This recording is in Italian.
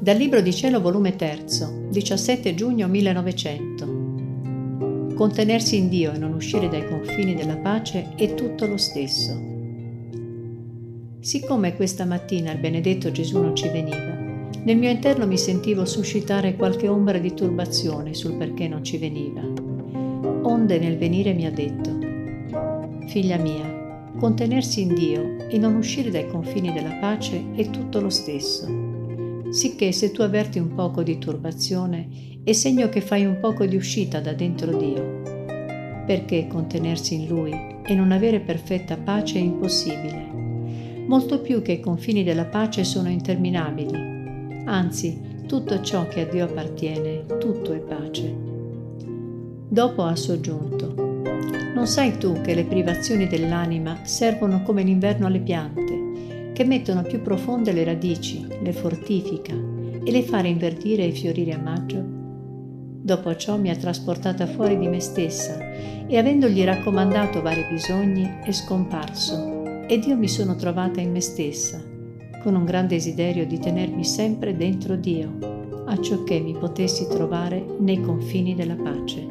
Dal Libro di Cielo, volume 3, 17 giugno 1900. Contenersi in Dio e non uscire dai confini della pace è tutto lo stesso. Siccome questa mattina il benedetto Gesù non ci veniva, nel mio interno mi sentivo suscitare qualche ombra di turbazione sul perché non ci veniva. Onde nel venire mi ha detto, Figlia mia, contenersi in Dio e non uscire dai confini della pace è tutto lo stesso sicché se tu avverti un poco di turbazione è segno che fai un poco di uscita da dentro Dio. Perché contenersi in Lui e non avere perfetta pace è impossibile. Molto più che i confini della pace sono interminabili. Anzi, tutto ciò che a Dio appartiene, tutto è pace. Dopo ha soggiunto, non sai tu che le privazioni dell'anima servono come l'inverno alle piante? Che mettono più profonde le radici, le fortifica e le fa rinverdire e fiorire a maggio. Dopo ciò mi ha trasportata fuori di me stessa e avendogli raccomandato vari bisogni è scomparso ed io mi sono trovata in me stessa, con un gran desiderio di tenermi sempre dentro Dio, acciò che mi potessi trovare nei confini della pace.